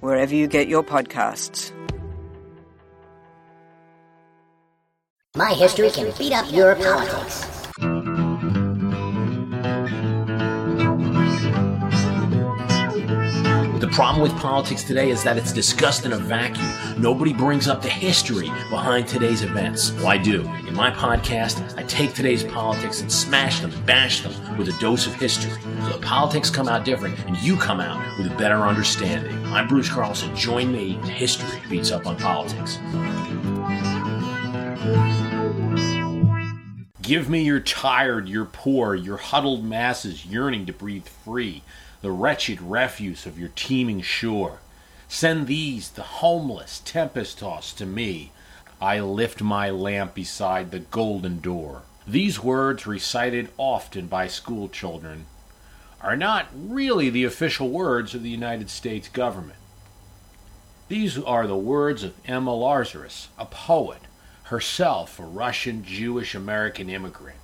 wherever you get your podcasts. My history can beat up your politics. The problem with politics today is that it's discussed in a vacuum. Nobody brings up the history behind today's events. Well, I do. My podcast, I take today's politics and smash them, bash them with a dose of history. So the politics come out different and you come out with a better understanding. I'm Bruce Carlson. Join me. History beats up on politics. Give me your tired, your poor, your huddled masses yearning to breathe free the wretched refuse of your teeming shore. Send these, the homeless, tempest tossed, to me. I lift my lamp beside the golden door. These words, recited often by school children, are not really the official words of the United States government. These are the words of Emma Lazarus, a poet, herself a Russian Jewish American immigrant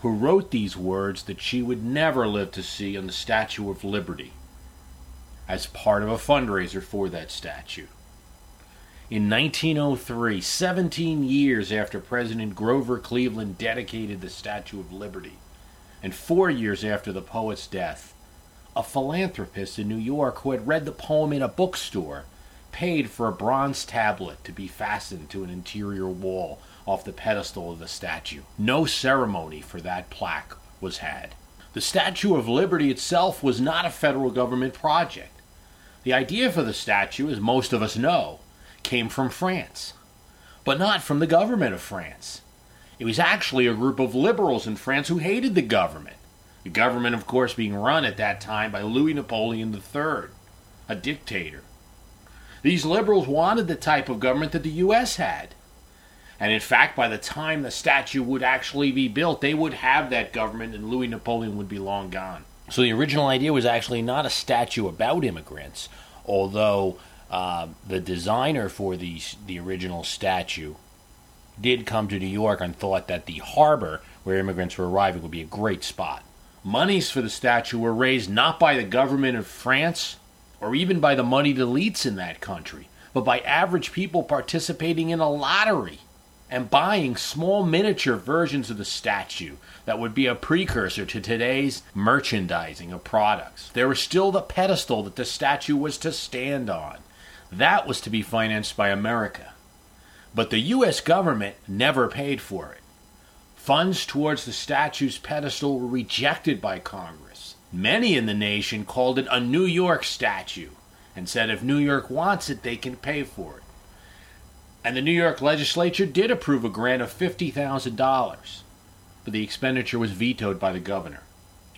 who wrote these words that she would never live to see on the Statue of Liberty as part of a fundraiser for that statue. In 1903, 17 years after President Grover Cleveland dedicated the Statue of Liberty, and four years after the poet's death, a philanthropist in New York who had read the poem in a bookstore paid for a bronze tablet to be fastened to an interior wall off the pedestal of the statue. No ceremony for that plaque was had. The Statue of Liberty itself was not a federal government project. The idea for the statue, as most of us know, came from France, but not from the government of France. It was actually a group of liberals in France who hated the government. The government, of course, being run at that time by Louis Napoleon III, a dictator. These liberals wanted the type of government that the U.S. had. And in fact, by the time the statue would actually be built, they would have that government and Louis Napoleon would be long gone. So the original idea was actually not a statue about immigrants, although uh, the designer for the, the original statue did come to New York and thought that the harbor where immigrants were arriving would be a great spot. Monies for the statue were raised not by the government of France or even by the moneyed elites in that country, but by average people participating in a lottery and buying small miniature versions of the statue that would be a precursor to today's merchandising of products. There was still the pedestal that the statue was to stand on. That was to be financed by America. But the U.S. government never paid for it. Funds towards the statue's pedestal were rejected by Congress. Many in the nation called it a New York statue and said if New York wants it, they can pay for it. And the New York legislature did approve a grant of $50,000, but the expenditure was vetoed by the governor.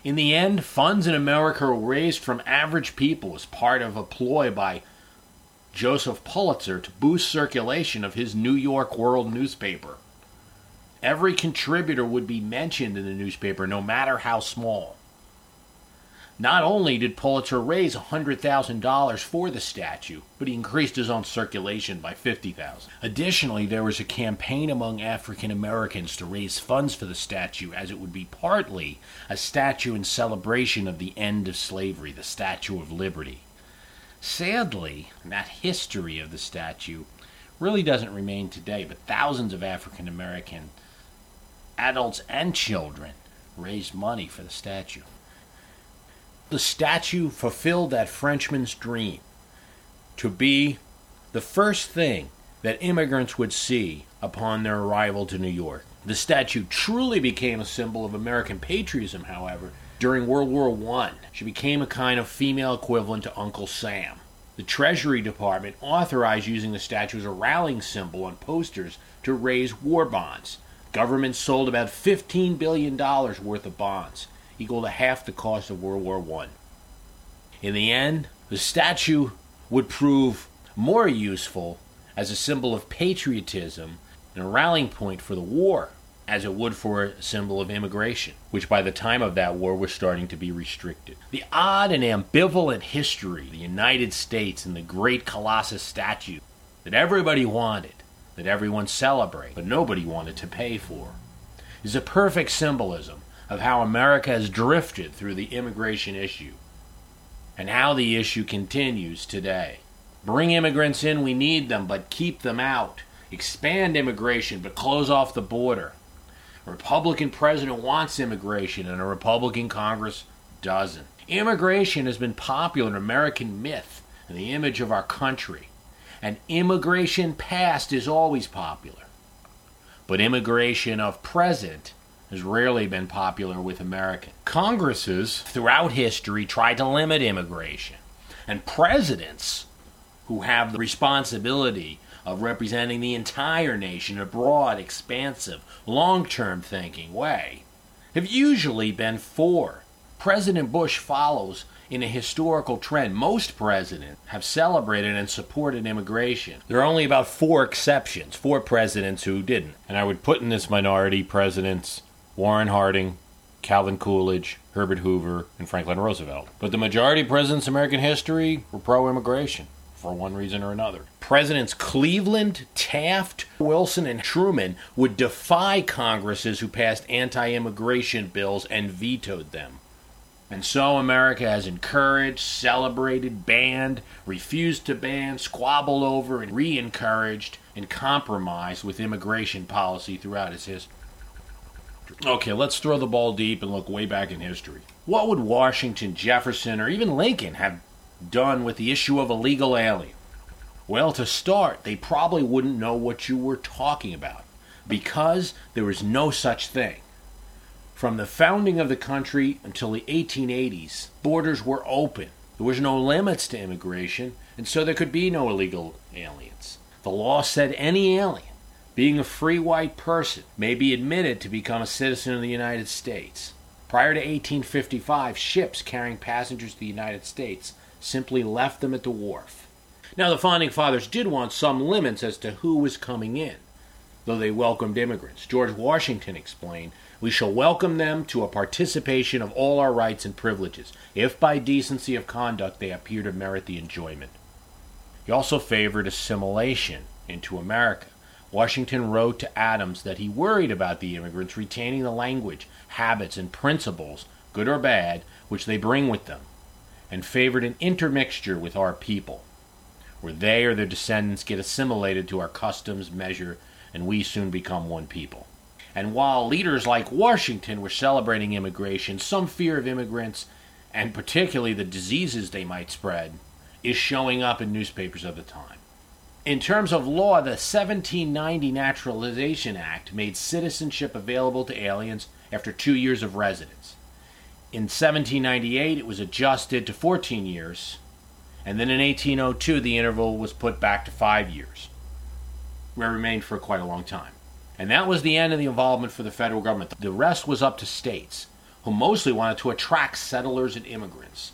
In the end, funds in America were raised from average people as part of a ploy by Joseph Pulitzer to boost circulation of his New York World newspaper. Every contributor would be mentioned in the newspaper, no matter how small. Not only did Pulitzer raise $100,000 for the statue, but he increased his own circulation by 50,000. Additionally, there was a campaign among African Americans to raise funds for the statue as it would be partly a statue in celebration of the end of slavery, the Statue of Liberty. Sadly, that history of the statue really doesn't remain today, but thousands of African American adults and children raised money for the statue the statue fulfilled that Frenchman's dream to be the first thing that immigrants would see upon their arrival to New York. The statue truly became a symbol of American patriotism, however, during World War I. She became a kind of female equivalent to Uncle Sam. The Treasury Department authorized using the statue as a rallying symbol on posters to raise war bonds. Government sold about $15 billion worth of bonds equal to half the cost of World War I. In the end, the statue would prove more useful as a symbol of patriotism and a rallying point for the war as it would for a symbol of immigration, which by the time of that war was starting to be restricted. The odd and ambivalent history the United States and the great Colossus statue that everybody wanted, that everyone celebrated, but nobody wanted to pay for, is a perfect symbolism of how America has drifted through the immigration issue and how the issue continues today. Bring immigrants in, we need them, but keep them out. Expand immigration, but close off the border. A Republican president wants immigration, and a Republican Congress doesn't. Immigration has been popular in American myth and the image of our country, and immigration past is always popular. But immigration of present has rarely been popular with Americans. Congresses throughout history tried to limit immigration, and presidents who have the responsibility of representing the entire nation in a broad, expansive, long term thinking way, have usually been for. President Bush follows in a historical trend. Most presidents have celebrated and supported immigration. There are only about four exceptions, four presidents who didn't. And I would put in this minority presidents Warren Harding, Calvin Coolidge, Herbert Hoover, and Franklin Roosevelt. But the majority of presidents in American history were pro immigration for one reason or another. Presidents Cleveland, Taft, Wilson, and Truman would defy Congresses who passed anti immigration bills and vetoed them. And so America has encouraged, celebrated, banned, refused to ban, squabbled over, and re encouraged and compromised with immigration policy throughout its history. Okay, let's throw the ball deep and look way back in history. What would Washington, Jefferson, or even Lincoln have done with the issue of illegal alien? Well, to start, they probably wouldn't know what you were talking about because there was no such thing. From the founding of the country until the 1880s, borders were open. There was no limits to immigration, and so there could be no illegal aliens. The law said any alien, being a free white person, may be admitted to become a citizen of the United States. Prior to 1855, ships carrying passengers to the United States simply left them at the wharf. Now, the Founding Fathers did want some limits as to who was coming in, though they welcomed immigrants. George Washington explained, We shall welcome them to a participation of all our rights and privileges, if by decency of conduct they appear to merit the enjoyment. He also favored assimilation into America. Washington wrote to Adams that he worried about the immigrants retaining the language, habits, and principles, good or bad, which they bring with them and favored an intermixture with our people, where they or their descendants get assimilated to our customs, measure, and we soon become one people. And while leaders like Washington were celebrating immigration, some fear of immigrants, and particularly the diseases they might spread, is showing up in newspapers of the time. In terms of law, the 1790 Naturalization Act made citizenship available to aliens after two years of residence. In 1798, it was adjusted to 14 years, and then in 1802, the interval was put back to five years, where it remained for quite a long time. And that was the end of the involvement for the federal government. The rest was up to states, who mostly wanted to attract settlers and immigrants.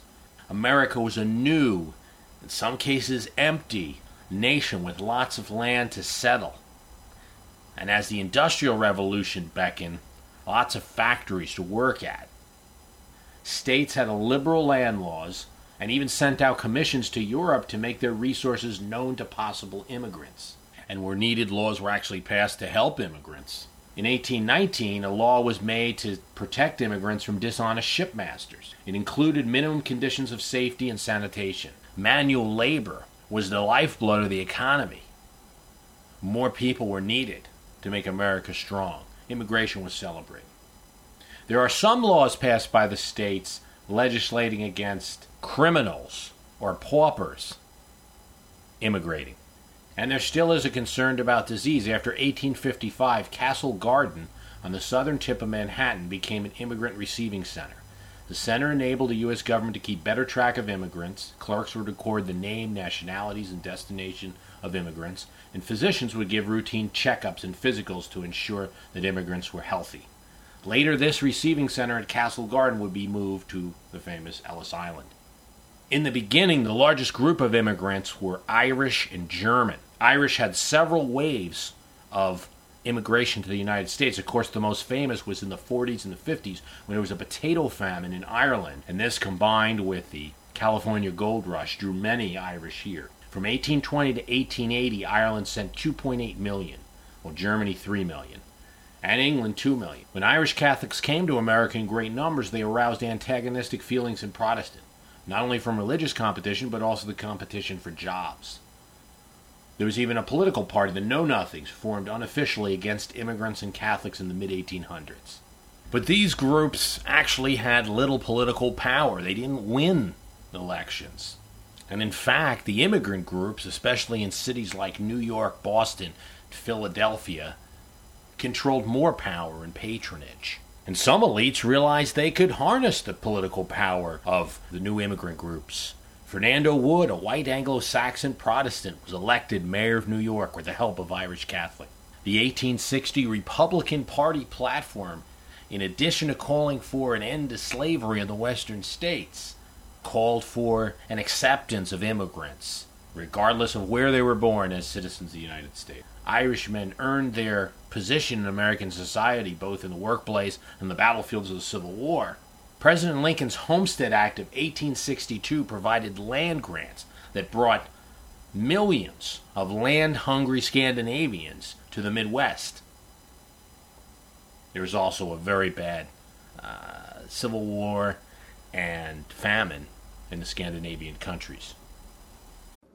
America was a new, in some cases empty, nation with lots of land to settle. And as the Industrial Revolution beckoned, lots of factories to work at states had liberal land laws and even sent out commissions to Europe to make their resources known to possible immigrants. And where needed, laws were actually passed to help immigrants. In 1819, a law was made to protect immigrants from dishonest shipmasters. It included minimum conditions of safety and sanitation. Manual labor was the lifeblood of the economy. More people were needed to make America strong. Immigration was celebrated. There are some laws passed by the states legislating against criminals or paupers immigrating. And there still is a concern about disease. After 1855, Castle Garden on the southern tip of Manhattan became an immigrant receiving center. The center enabled the U.S. government to keep better track of immigrants. Clerks would record the name, nationalities, and destination of immigrants, and physicians would give routine checkups and physicals to ensure that immigrants were healthy. Later, this receiving center at Castle Garden would be moved to the famous Ellis Island. In the beginning, the largest group of immigrants were Irish and German. Irish had several waves of immigration to the United States. Of course, the most famous was in the 40s and the 50s when there was a potato famine in Ireland, and this combined with the California gold rush drew many Irish here. From 1820 to 1880, Ireland sent 2.8 million, while Germany 3 million, and England 2 million. When Irish Catholics came to America in great numbers, they aroused antagonistic feelings in Protestant, not only from religious competition, but also the competition for jobs. There was even a political party, the Know Nothings, formed unofficially against immigrants and Catholics in the mid 1800s. But these groups actually had little political power. They didn't win elections. And in fact, the immigrant groups, especially in cities like New York, Boston, Philadelphia, controlled more power and patronage. And some elites realized they could harness the political power of the new immigrant groups. Fernando Wood, a white Anglo Saxon Protestant, was elected mayor of New York with the help of Irish Catholics. The 1860 Republican Party platform, in addition to calling for an end to slavery in the western states, called for an acceptance of immigrants, regardless of where they were born, as citizens of the United States. Irishmen earned their position in American society both in the workplace and the battlefields of the Civil War. President Lincoln's Homestead Act of 1862 provided land grants that brought millions of land hungry Scandinavians to the Midwest. There was also a very bad uh, Civil War and famine in the Scandinavian countries.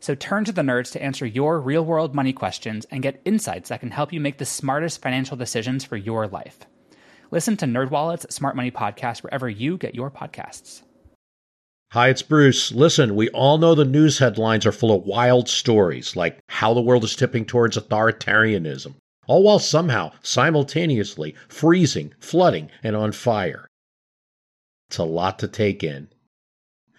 So turn to the nerds to answer your real world money questions and get insights that can help you make the smartest financial decisions for your life. Listen to NerdWallet's Smart Money Podcast wherever you get your podcasts. Hi, it's Bruce. Listen, we all know the news headlines are full of wild stories, like how the world is tipping towards authoritarianism, all while somehow simultaneously freezing, flooding, and on fire. It's a lot to take in.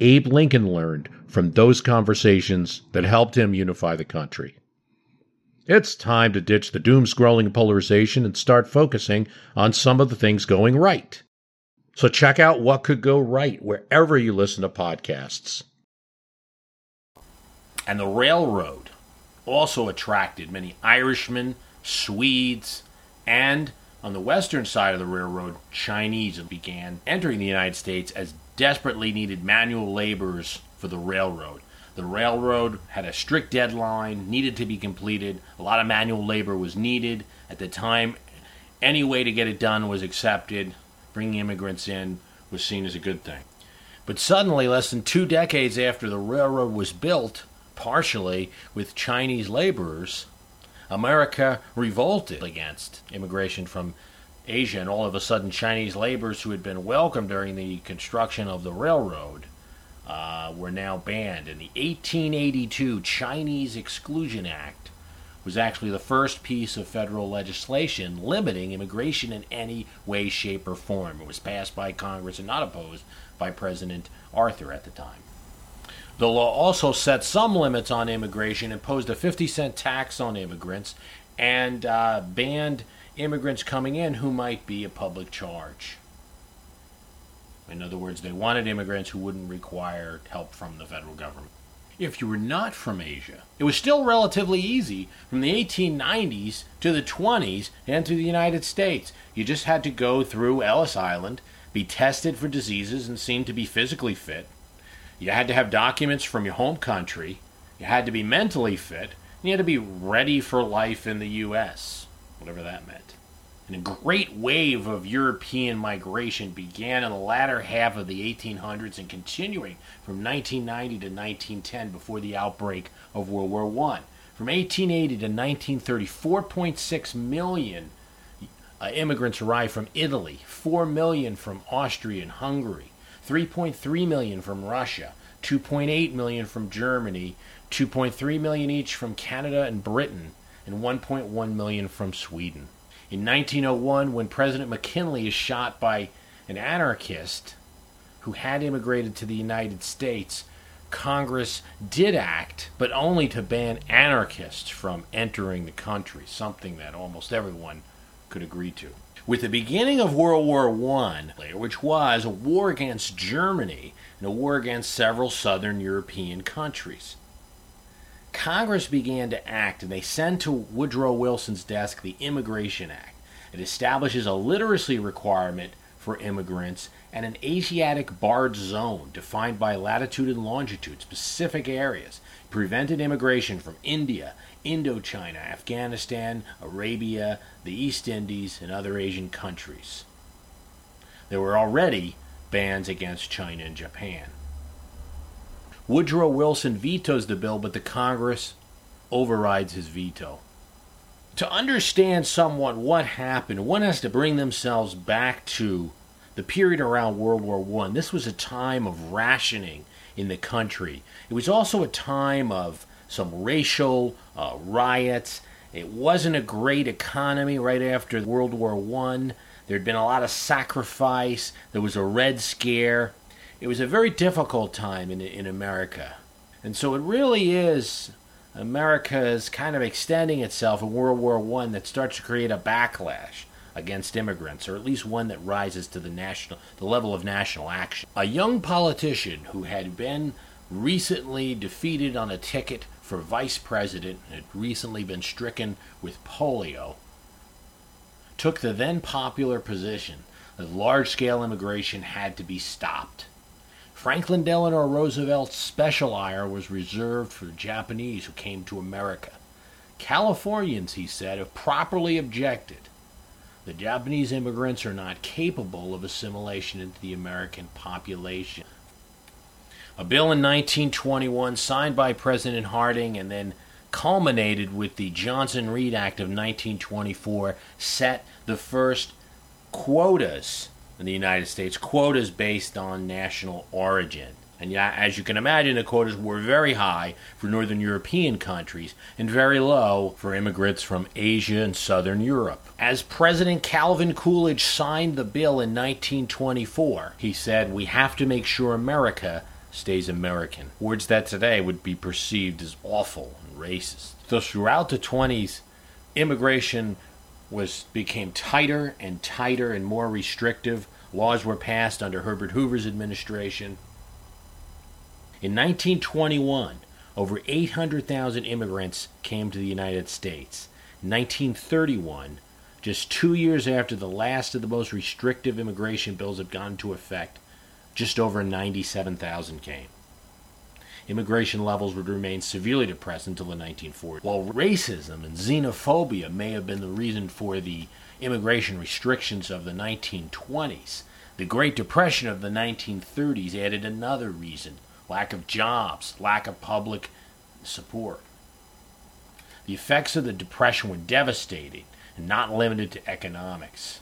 Abe Lincoln learned from those conversations that helped him unify the country. It's time to ditch the doom scrolling polarization and start focusing on some of the things going right. So check out what could go right wherever you listen to podcasts. And the railroad also attracted many Irishmen, Swedes, and on the western side of the railroad, Chinese began entering the United States as desperately needed manual laborers for the railroad. The railroad had a strict deadline, needed to be completed. A lot of manual labor was needed. At the time, any way to get it done was accepted. Bringing immigrants in was seen as a good thing. But suddenly, less than two decades after the railroad was built, partially with Chinese laborers, America revolted against immigration from Asia, and all of a sudden, Chinese laborers who had been welcomed during the construction of the railroad uh, were now banned. And the 1882 Chinese Exclusion Act was actually the first piece of federal legislation limiting immigration in any way, shape, or form. It was passed by Congress and not opposed by President Arthur at the time. The law also set some limits on immigration, imposed a 50 cent tax on immigrants, and uh, banned immigrants coming in who might be a public charge. In other words, they wanted immigrants who wouldn't require help from the federal government. If you were not from Asia, it was still relatively easy from the 1890s to the 20s and to the United States. You just had to go through Ellis Island, be tested for diseases, and seem to be physically fit. You had to have documents from your home country. You had to be mentally fit. And you had to be ready for life in the U.S., whatever that meant and a great wave of European migration began in the latter half of the 1800s and continuing from 1990 to 1910 before the outbreak of World War I. From 1880 to 1930, 4.6 million uh, immigrants arrived from Italy, 4 million from Austria and Hungary, 3.3 million from Russia, 2.8 million from Germany, 2.3 million each from Canada and Britain, and 1.1 million from Sweden. In 1901, when President McKinley is shot by an anarchist who had immigrated to the United States, Congress did act, but only to ban anarchists from entering the country, something that almost everyone could agree to. With the beginning of World War I, which was a war against Germany and a war against several southern European countries, Congress began to act and they sent to Woodrow Wilson's desk the Immigration Act. It establishes a literacy requirement for immigrants and an Asiatic barred zone defined by latitude and longitude, specific areas, prevented immigration from India, Indochina, Afghanistan, Arabia, the East Indies, and other Asian countries. There were already bans against China and Japan. Woodrow Wilson vetoes the bill, but the Congress overrides his veto. To understand somewhat what happened, one has to bring themselves back to the period around World War I. This was a time of rationing in the country. It was also a time of some racial uh, riots. It wasn't a great economy right after World War I. There'd been a lot of sacrifice. There was a Red Scare it was a very difficult time in, in America. And so it really is America is kind of extending itself in World War One that starts to create a backlash against immigrants, or at least one that rises to the national the level of national action. A young politician who had been recently defeated on a ticket for vice president and had recently been stricken with polio took the then popular position that large scale immigration had to be stopped. Franklin Delano Roosevelt's special ire was reserved for the Japanese who came to America. Californians, he said, have properly objected. The Japanese immigrants are not capable of assimilation into the American population. A bill in 1921, signed by President Harding and then culminated with the Johnson Reed Act of 1924, set the first quotas in the United States, quotas based on national origin. And as you can imagine, the quotas were very high for Northern European countries and very low for immigrants from Asia and Southern Europe. As President Calvin Coolidge signed the bill in 1924, he said, We have to make sure America stays American. Words that today would be perceived as awful and racist. So throughout the 20s, immigration was became tighter and tighter and more restrictive. Laws were passed under Herbert Hoover's administration. In 1921, over 800,000 immigrants came to the United States. In 1931, just two years after the last of the most restrictive immigration bills had gone into effect, just over 97,000 came immigration levels would remain severely depressed until the 1940s. While racism and xenophobia may have been the reason for the immigration restrictions of the 1920s, the Great Depression of the 1930s added another reason lack of jobs, lack of public support. The effects of the Depression were devastating and not limited to economics.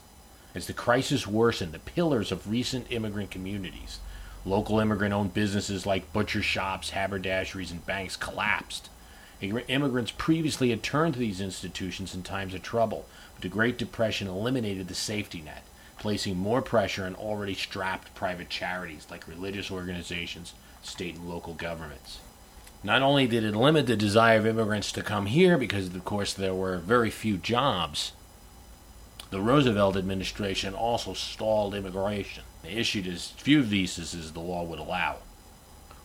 As the crisis worsened, the pillars of recent immigrant communities Local immigrant owned businesses like butcher shops, haberdasheries, and banks collapsed. Immigrants previously had turned to these institutions in times of trouble, but the Great Depression eliminated the safety net, placing more pressure on already strapped private charities like religious organizations, state and local governments. Not only did it limit the desire of immigrants to come here because, of course, there were very few jobs, the Roosevelt administration also stalled immigration. They issued as few visas as the law would allow.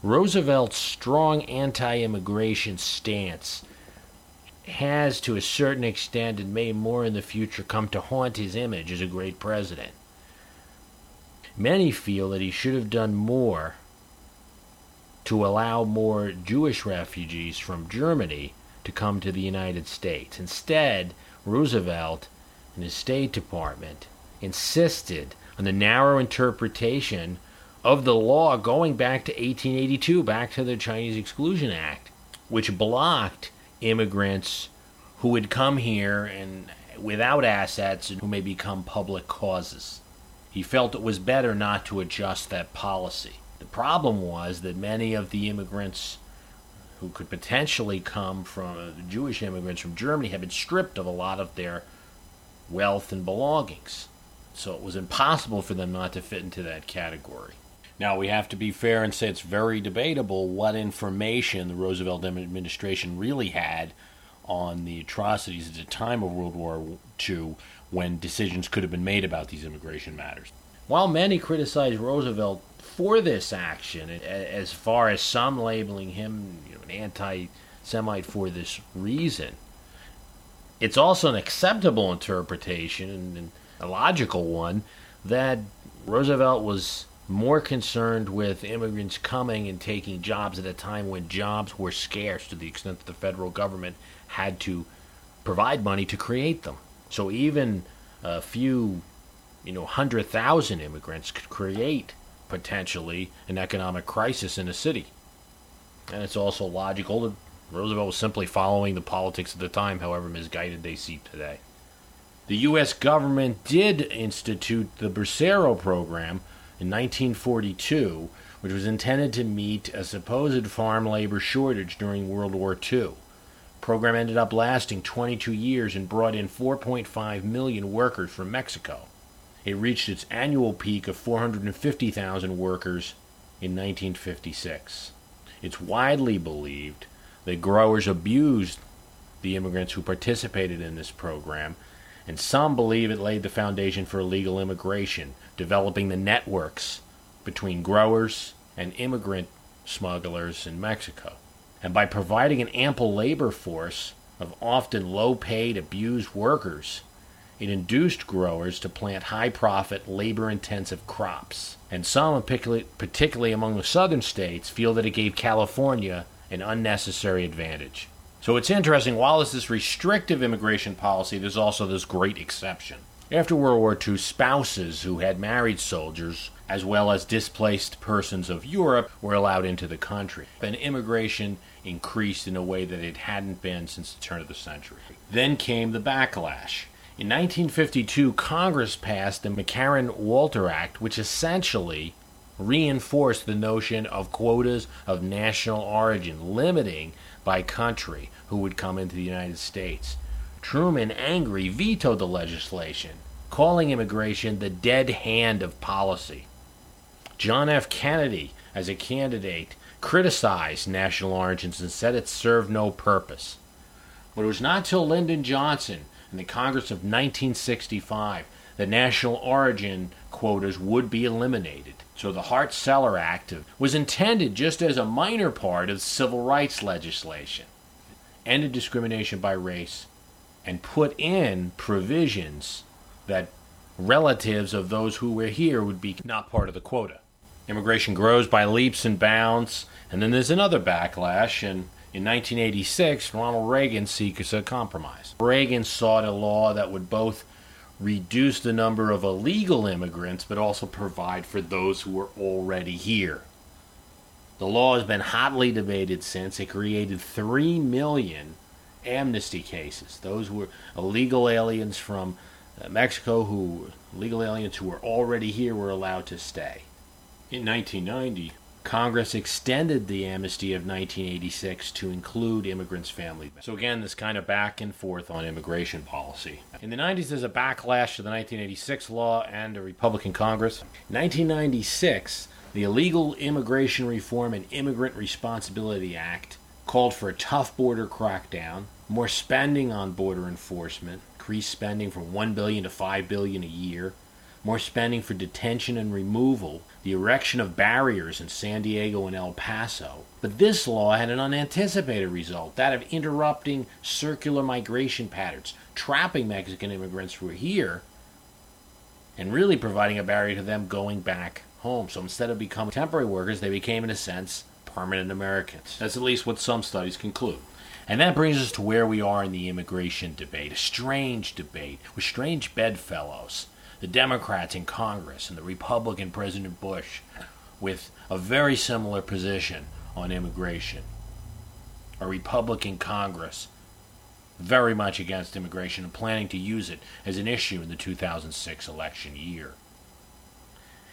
Roosevelt's strong anti immigration stance has, to a certain extent, and may more in the future, come to haunt his image as a great president. Many feel that he should have done more to allow more Jewish refugees from Germany to come to the United States. Instead, Roosevelt and his State Department insisted on the narrow interpretation of the law going back to 1882, back to the Chinese Exclusion Act, which blocked immigrants who would come here and without assets and who may become public causes. He felt it was better not to adjust that policy. The problem was that many of the immigrants who could potentially come from Jewish immigrants from Germany had been stripped of a lot of their wealth and belongings. So it was impossible for them not to fit into that category. Now, we have to be fair and say it's very debatable what information the Roosevelt administration really had on the atrocities at the time of World War II when decisions could have been made about these immigration matters. While many criticized Roosevelt for this action, as far as some labeling him you know, an anti Semite for this reason, it's also an acceptable interpretation and a logical one that Roosevelt was more concerned with immigrants coming and taking jobs at a time when jobs were scarce to the extent that the federal government had to provide money to create them. So even a few, you know, hundred thousand immigrants could create potentially an economic crisis in a city. And it's also logical that Roosevelt was simply following the politics of the time, however misguided they seem today. The U.S. government did institute the Bracero program in 1942, which was intended to meet a supposed farm labor shortage during World War II. The program ended up lasting 22 years and brought in 4.5 million workers from Mexico. It reached its annual peak of 450,000 workers in 1956. It's widely believed that growers abused the immigrants who participated in this program, and some believe it laid the foundation for illegal immigration, developing the networks between growers and immigrant smugglers in Mexico. And by providing an ample labor force of often low paid, abused workers, it induced growers to plant high profit, labor intensive crops. And some, particularly among the southern states, feel that it gave California an unnecessary advantage. So it's interesting, while it's this restrictive immigration policy, there's also this great exception. After World War II, spouses who had married soldiers, as well as displaced persons of Europe, were allowed into the country. And immigration increased in a way that it hadn't been since the turn of the century. Then came the backlash. In 1952, Congress passed the McCarran Walter Act, which essentially reinforced the notion of quotas of national origin, limiting by country who would come into the United States. Truman, angry, vetoed the legislation, calling immigration the dead hand of policy. John F. Kennedy, as a candidate, criticized national origins and said it served no purpose. But it was not till Lyndon Johnson in the Congress of 1965 that national origin quotas would be eliminated. So the Hart Celler Act was intended just as a minor part of civil rights legislation, ended discrimination by race, and put in provisions that relatives of those who were here would be not part of the quota. Immigration grows by leaps and bounds, and then there's another backlash, and in 1986, Ronald Reagan seeks a compromise. Reagan sought a law that would both reduce the number of illegal immigrants, but also provide for those who are already here. The law has been hotly debated since. It created 3 million amnesty cases. Those were illegal aliens from uh, Mexico who, legal aliens who were already here, were allowed to stay. In 1990, Congress extended the amnesty of 1986 to include immigrants' family. So again, this kind of back and forth on immigration policy. In the 90s, there's a backlash to the 1986 law and a Republican Congress. 1996, the Illegal Immigration Reform and Immigrant Responsibility Act called for a tough border crackdown, more spending on border enforcement, increased spending from 1 billion to 5 billion a year, more spending for detention and removal, the erection of barriers in San Diego and El Paso. But this law had an unanticipated result that of interrupting circular migration patterns, trapping Mexican immigrants who were here, and really providing a barrier to them going back home. So instead of becoming temporary workers, they became, in a sense, permanent Americans. That's at least what some studies conclude. And that brings us to where we are in the immigration debate, a strange debate with strange bedfellows the Democrats in Congress and the Republican President Bush with a very similar position on immigration. A Republican Congress very much against immigration and planning to use it as an issue in the 2006 election year.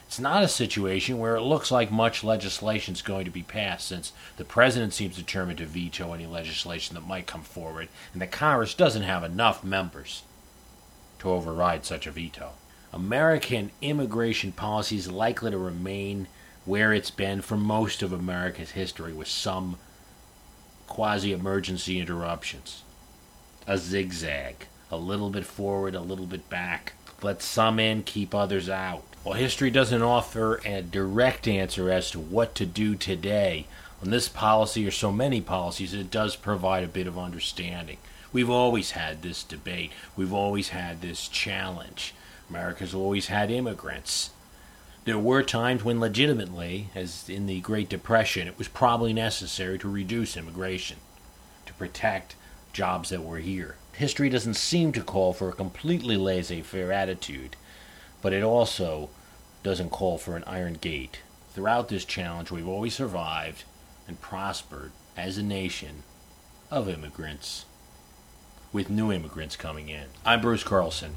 It's not a situation where it looks like much legislation is going to be passed, since the president seems determined to veto any legislation that might come forward, and the Congress doesn't have enough members to override such a veto. American immigration policy is likely to remain where it's been for most of America's history, with some quasi emergency interruptions. A zigzag, a little bit forward, a little bit back. Let some in, keep others out. While history doesn't offer a direct answer as to what to do today on this policy or so many policies, it does provide a bit of understanding. We've always had this debate, we've always had this challenge. America's always had immigrants. There were times when legitimately, as in the Great Depression, it was probably necessary to reduce immigration to protect jobs that were here. History doesn't seem to call for a completely laissez faire attitude, but it also doesn't call for an iron gate. Throughout this challenge, we've always survived and prospered as a nation of immigrants, with new immigrants coming in. I'm Bruce Carlson